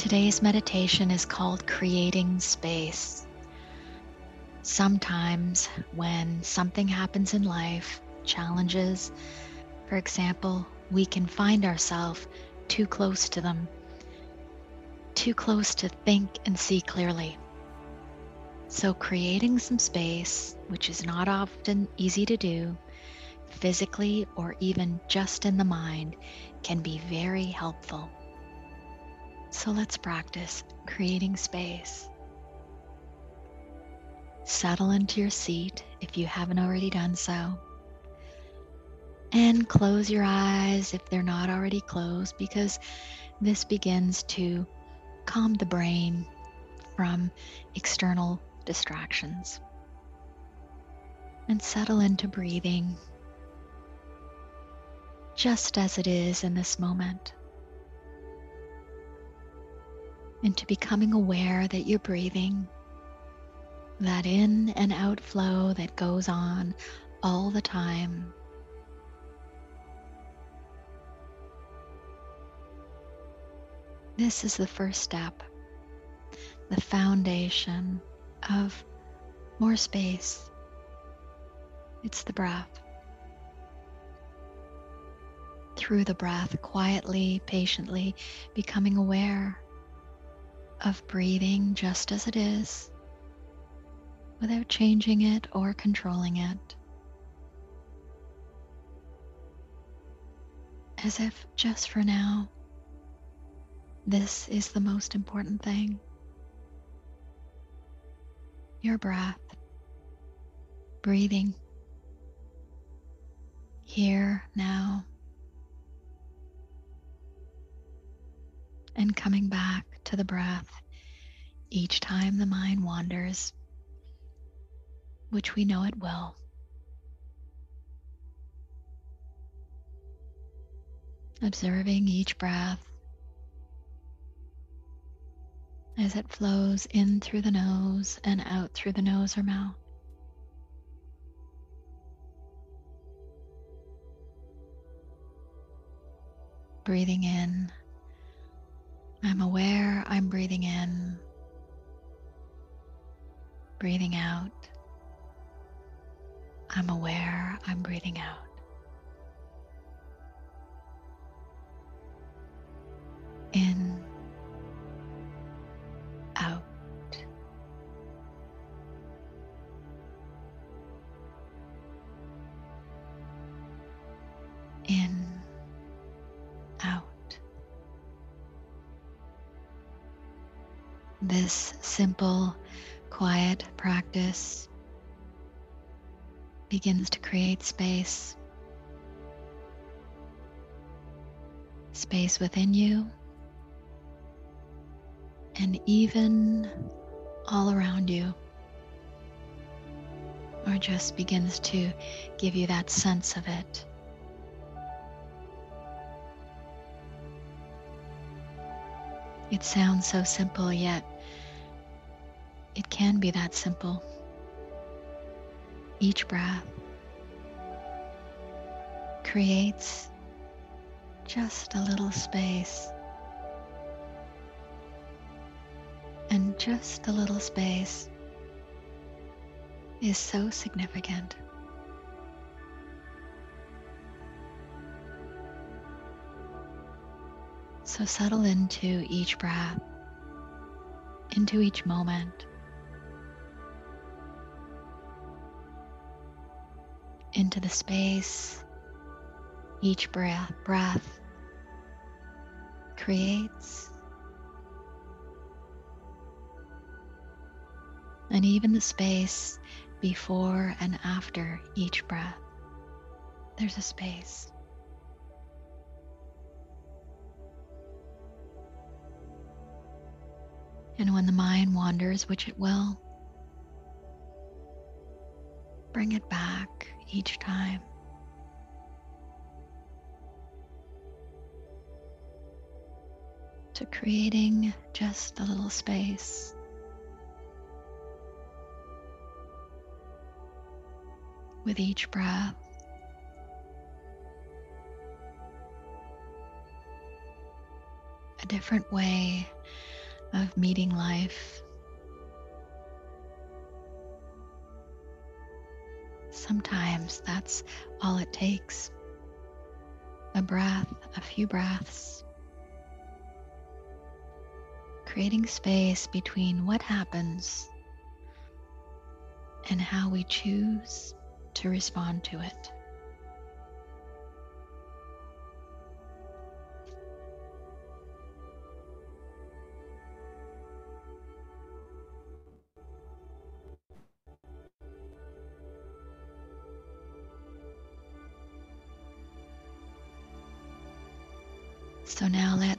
Today's meditation is called Creating Space. Sometimes, when something happens in life, challenges, for example, we can find ourselves too close to them, too close to think and see clearly. So, creating some space, which is not often easy to do, physically or even just in the mind, can be very helpful. So let's practice creating space. Settle into your seat if you haven't already done so. And close your eyes if they're not already closed, because this begins to calm the brain from external distractions. And settle into breathing just as it is in this moment into becoming aware that you're breathing, that in and out flow that goes on all the time. This is the first step, the foundation of more space. It's the breath. Through the breath, quietly, patiently becoming aware of breathing just as it is without changing it or controlling it. As if just for now, this is the most important thing. Your breath, breathing here now, and coming back to the breath each time the mind wanders, which we know it will. Observing each breath as it flows in through the nose and out through the nose or mouth. Breathing in I'm aware I'm breathing in, breathing out. I'm aware I'm breathing out. In, This simple, quiet practice begins to create space. Space within you and even all around you. Or just begins to give you that sense of it. It sounds so simple, yet it can be that simple. Each breath creates just a little space. And just a little space is so significant. So settle into each breath, into each moment. Into the space each breath breath creates and even the space before and after each breath there's a space And when the mind wanders, which it will, bring it back each time. To creating just a little space. With each breath, a different way of meeting life. Sometimes that's all it takes a breath, a few breaths, creating space between what happens and how we choose to respond to it.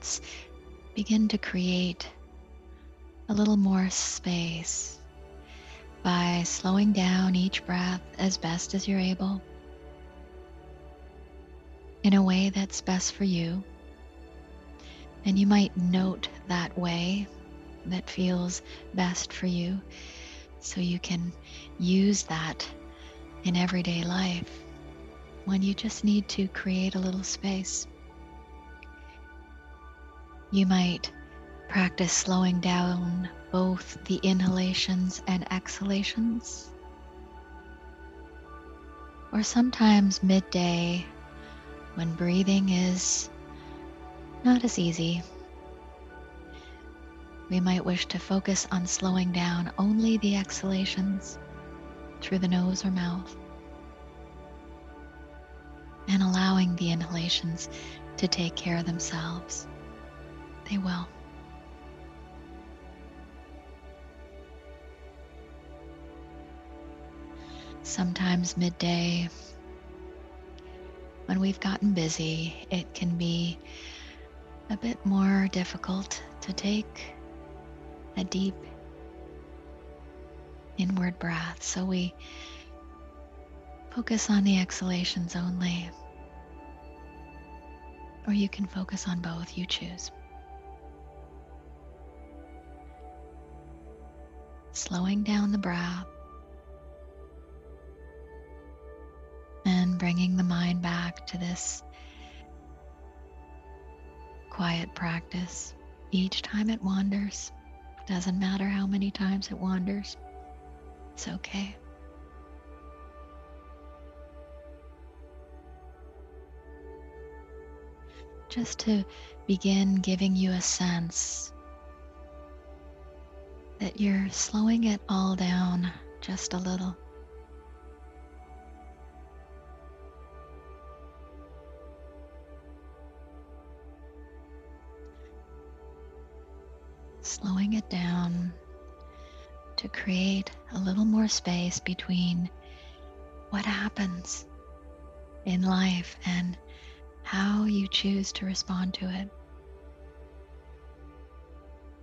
Let's begin to create a little more space by slowing down each breath as best as you're able in a way that's best for you. And you might note that way that feels best for you so you can use that in everyday life when you just need to create a little space. You might practice slowing down both the inhalations and exhalations. Or sometimes midday when breathing is not as easy. We might wish to focus on slowing down only the exhalations through the nose or mouth and allowing the inhalations to take care of themselves they will. Sometimes midday, when we've gotten busy, it can be a bit more difficult to take a deep inward breath. So we focus on the exhalations only. Or you can focus on both, you choose. Slowing down the breath and bringing the mind back to this quiet practice each time it wanders. Doesn't matter how many times it wanders, it's okay. Just to begin giving you a sense that you're slowing it all down just a little. Slowing it down to create a little more space between what happens in life and how you choose to respond to it.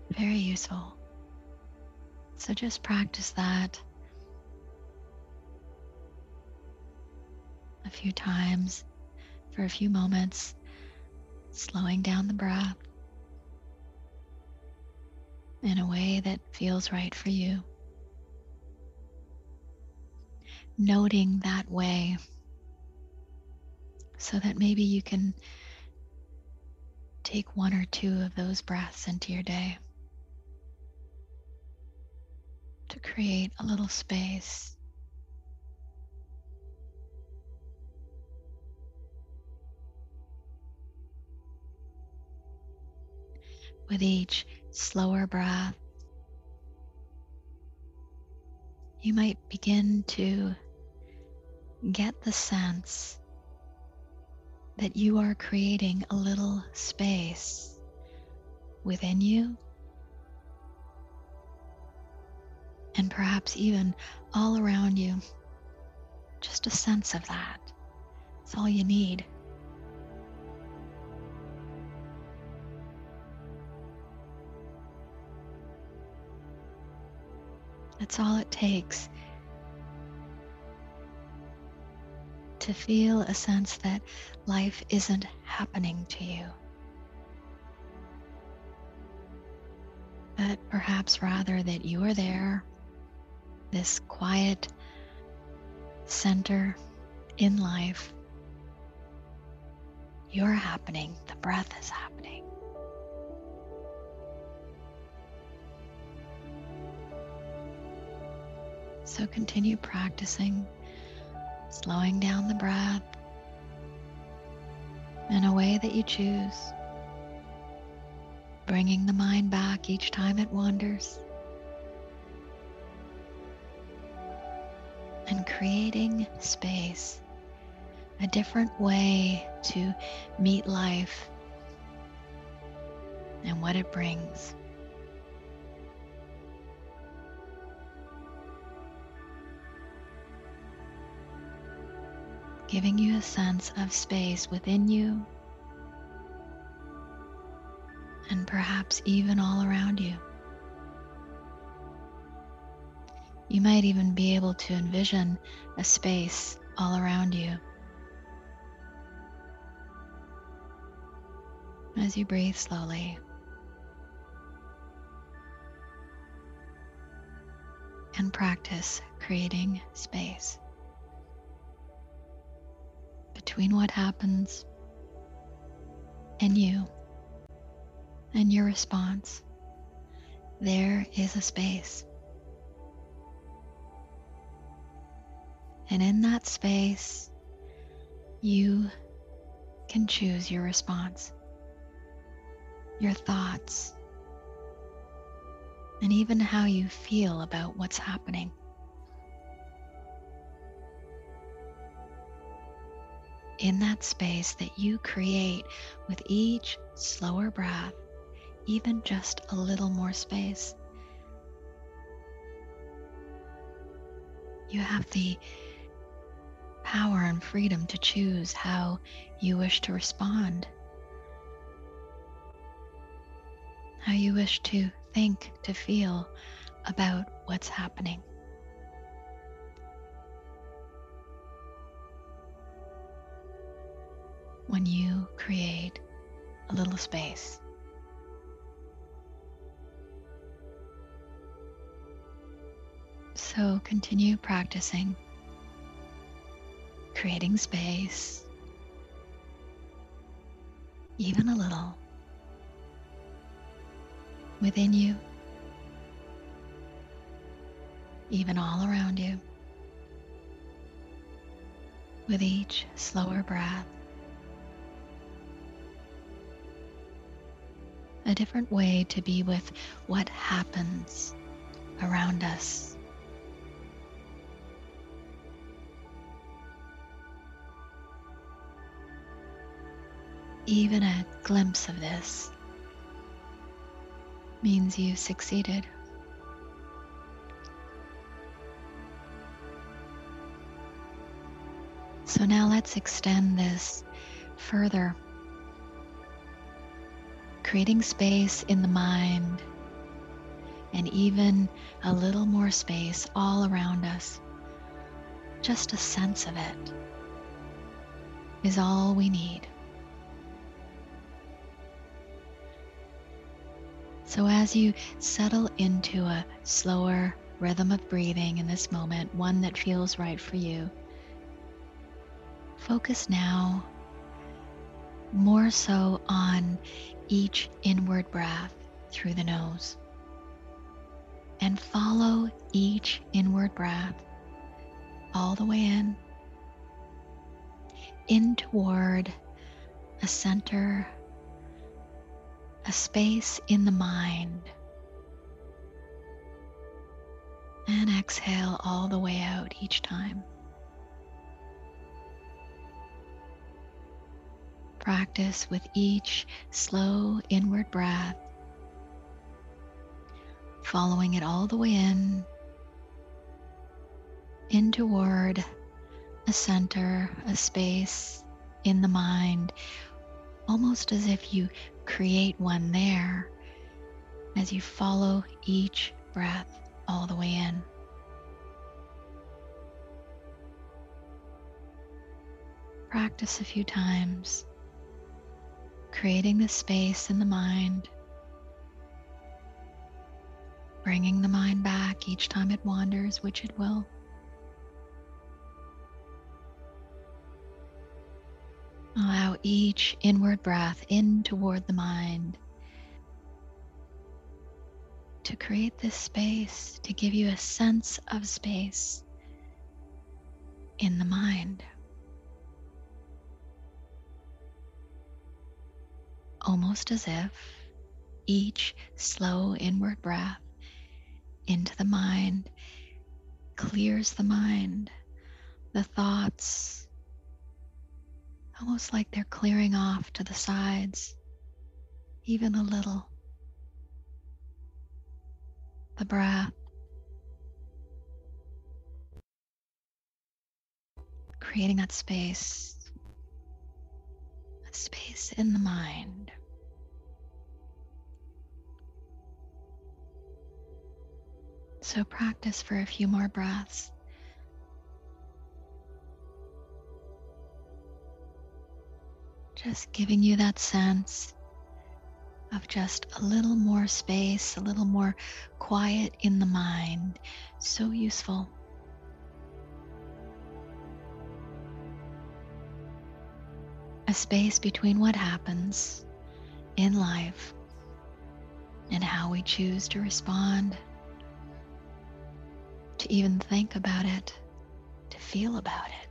Very useful. So just practice that a few times for a few moments, slowing down the breath in a way that feels right for you. Noting that way so that maybe you can take one or two of those breaths into your day. To create a little space. With each slower breath, you might begin to get the sense that you are creating a little space within you and perhaps even all around you. Just a sense of that. It's all you need. That's all it takes to feel a sense that life isn't happening to you. But perhaps rather that you are there this quiet center in life. You're happening, the breath is happening. So continue practicing, slowing down the breath in a way that you choose, bringing the mind back each time it wanders. Creating space, a different way to meet life and what it brings. giving you a sense of space within you and perhaps even all around you. You might even be able to envision a space all around you. As you breathe slowly and practice creating space between what happens and you and your response, there is a space. And in that space, you can choose your response, your thoughts, and even how you feel about what's happening. in that space that you create with each slower breath, even just a little more space. You have the power and freedom to choose how you wish to respond, how you wish to think, to feel about what's happening. when you create a little space. So continue practicing, creating space, even a little, within you, even all around you, with each slower breath. a different way to be with what happens around us. Even a glimpse of this means you've succeeded. So now let's extend this further creating space in the mind and even a little more space all around us. Just a sense of it is all we need. So, as you settle into a slower rhythm of breathing in this moment, one that feels right for you, focus now more so on each inward breath through the nose. And follow each inward breath all the way in, in toward a center, a space in the mind. And exhale all the way out each time. practice with each slow inward breath, following it all the way in, in toward a center, a space in the mind, almost as if you create one there as you follow each breath all the way in. Practice a few times creating the space in the mind, bringing the mind back each time it wanders, which it will. Allow each inward breath in toward the mind to create this space, to give you a sense of space in the mind. Almost as if each slow inward breath into the mind clears the mind, the thoughts, almost like they're clearing off to the sides, even a little. The breath, creating that space, a space in the mind. So practice for a few more breaths. Just giving you that sense of just a little more space, a little more quiet in the mind. So useful. A space between what happens in life and how we choose to respond to even think about it, to feel about it.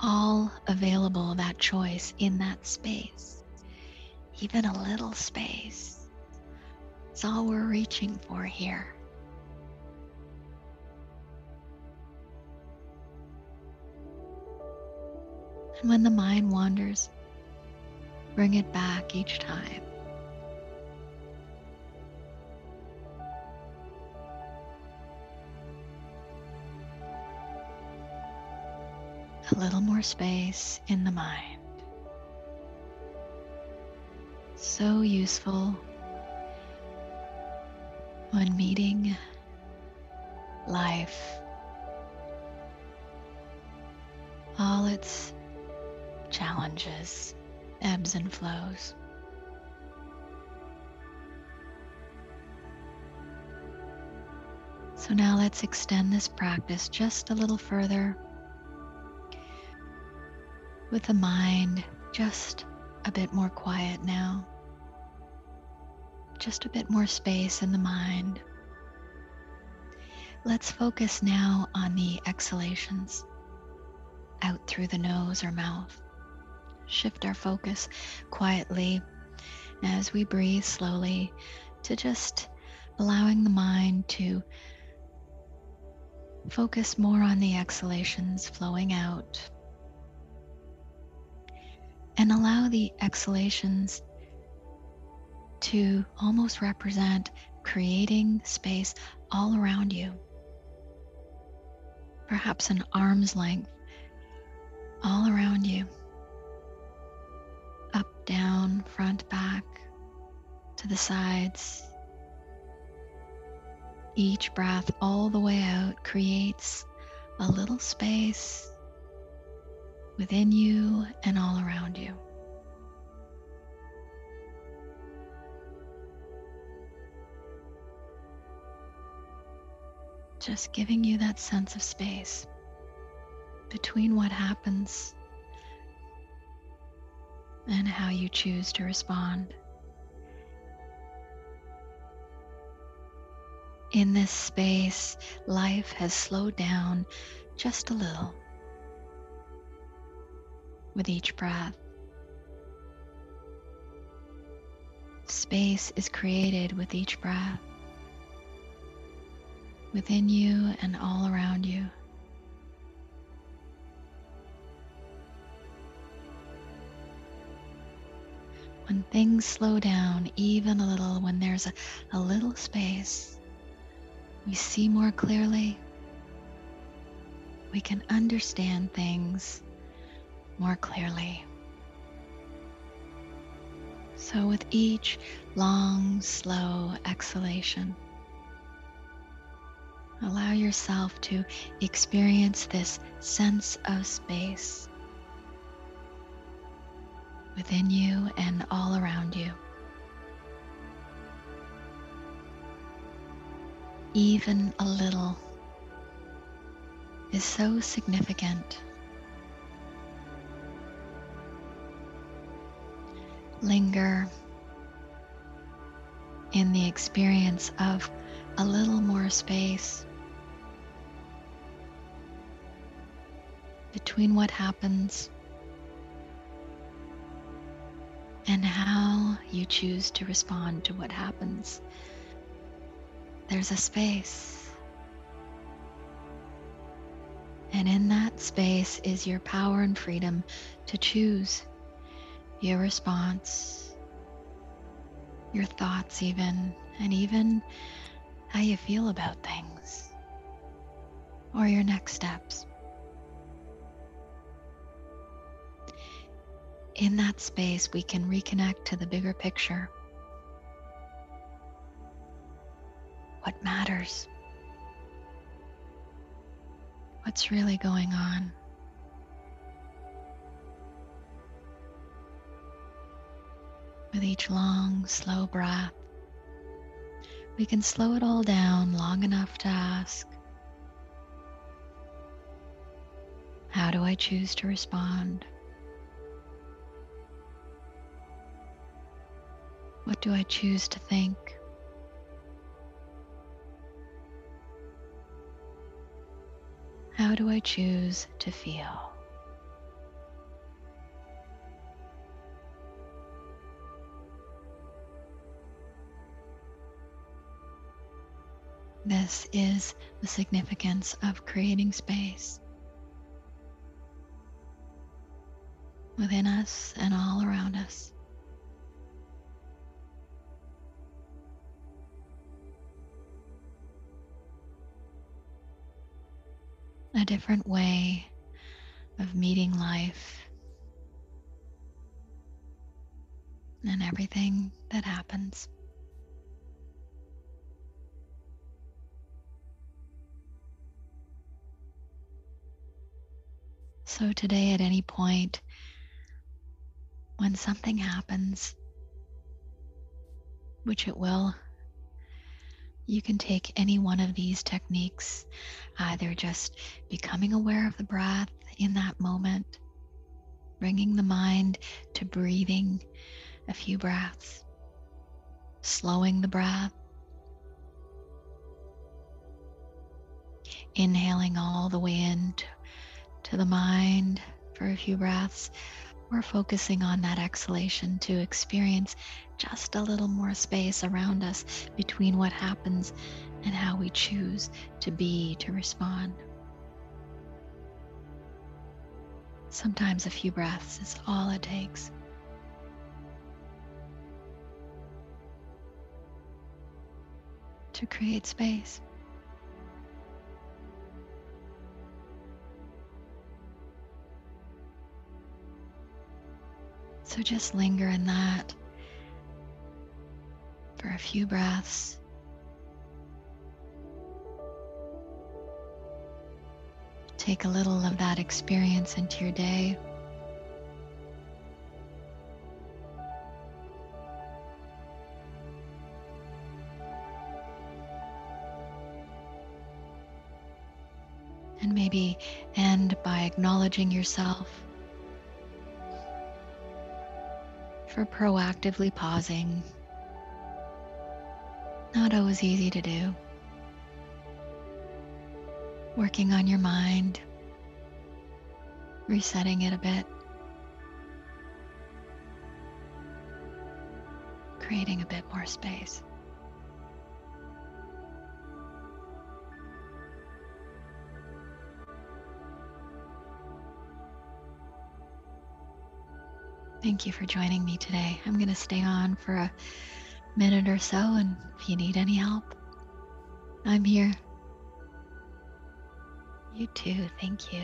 All available, that choice in that space, even a little space. It's all we're reaching for here. And when the mind wanders, bring it back each time. A little more space in the mind. So useful when meeting life, all its challenges, ebbs and flows. So now let's extend this practice just a little further with the mind just a bit more quiet now. Just a bit more space in the mind. Let's focus now on the exhalations out through the nose or mouth. Shift our focus quietly as we breathe slowly to just allowing the mind to focus more on the exhalations flowing out and allow the exhalations to almost represent creating space all around you. Perhaps an arm's length all around you. Up, down, front, back, to the sides. Each breath all the way out creates a little space within you and all around you. Just giving you that sense of space between what happens and how you choose to respond. In this space, life has slowed down just a little with each breath. Space is created with each breath within you and all around you. When things slow down, even a little, when there's a, a little space, we see more clearly. We can understand things more clearly. So, with each long, slow exhalation, allow yourself to experience this sense of space within you and all around you. Even a little is so significant. Linger in the experience of a little more space between what happens and how you choose to respond to what happens. There's a space. And in that space is your power and freedom to choose your response, your thoughts, even, and even how you feel about things or your next steps. In that space, we can reconnect to the bigger picture. What matters? What's really going on? With each long, slow breath, we can slow it all down long enough to ask How do I choose to respond? What do I choose to think? How do I choose to feel? This is the significance of creating space within us and all around us. A different way of meeting life and everything that happens. So, today, at any point when something happens, which it will, you can take any one of these techniques, either just becoming aware of the breath in that moment, bringing the mind to breathing a few breaths, slowing the breath, inhaling all the way to the mind for a few breaths. We're focusing on that exhalation to experience just a little more space around us between what happens and how we choose to be, to respond. Sometimes a few breaths is all it takes. To create space. So just linger in that for a few breaths. Take a little of that experience into your day. And maybe end by acknowledging yourself for proactively pausing. Not always easy to do. Working on your mind, resetting it a bit, creating a bit more space. Thank you for joining me today. I'm going to stay on for a minute or so, and if you need any help, I'm here. You too. Thank you.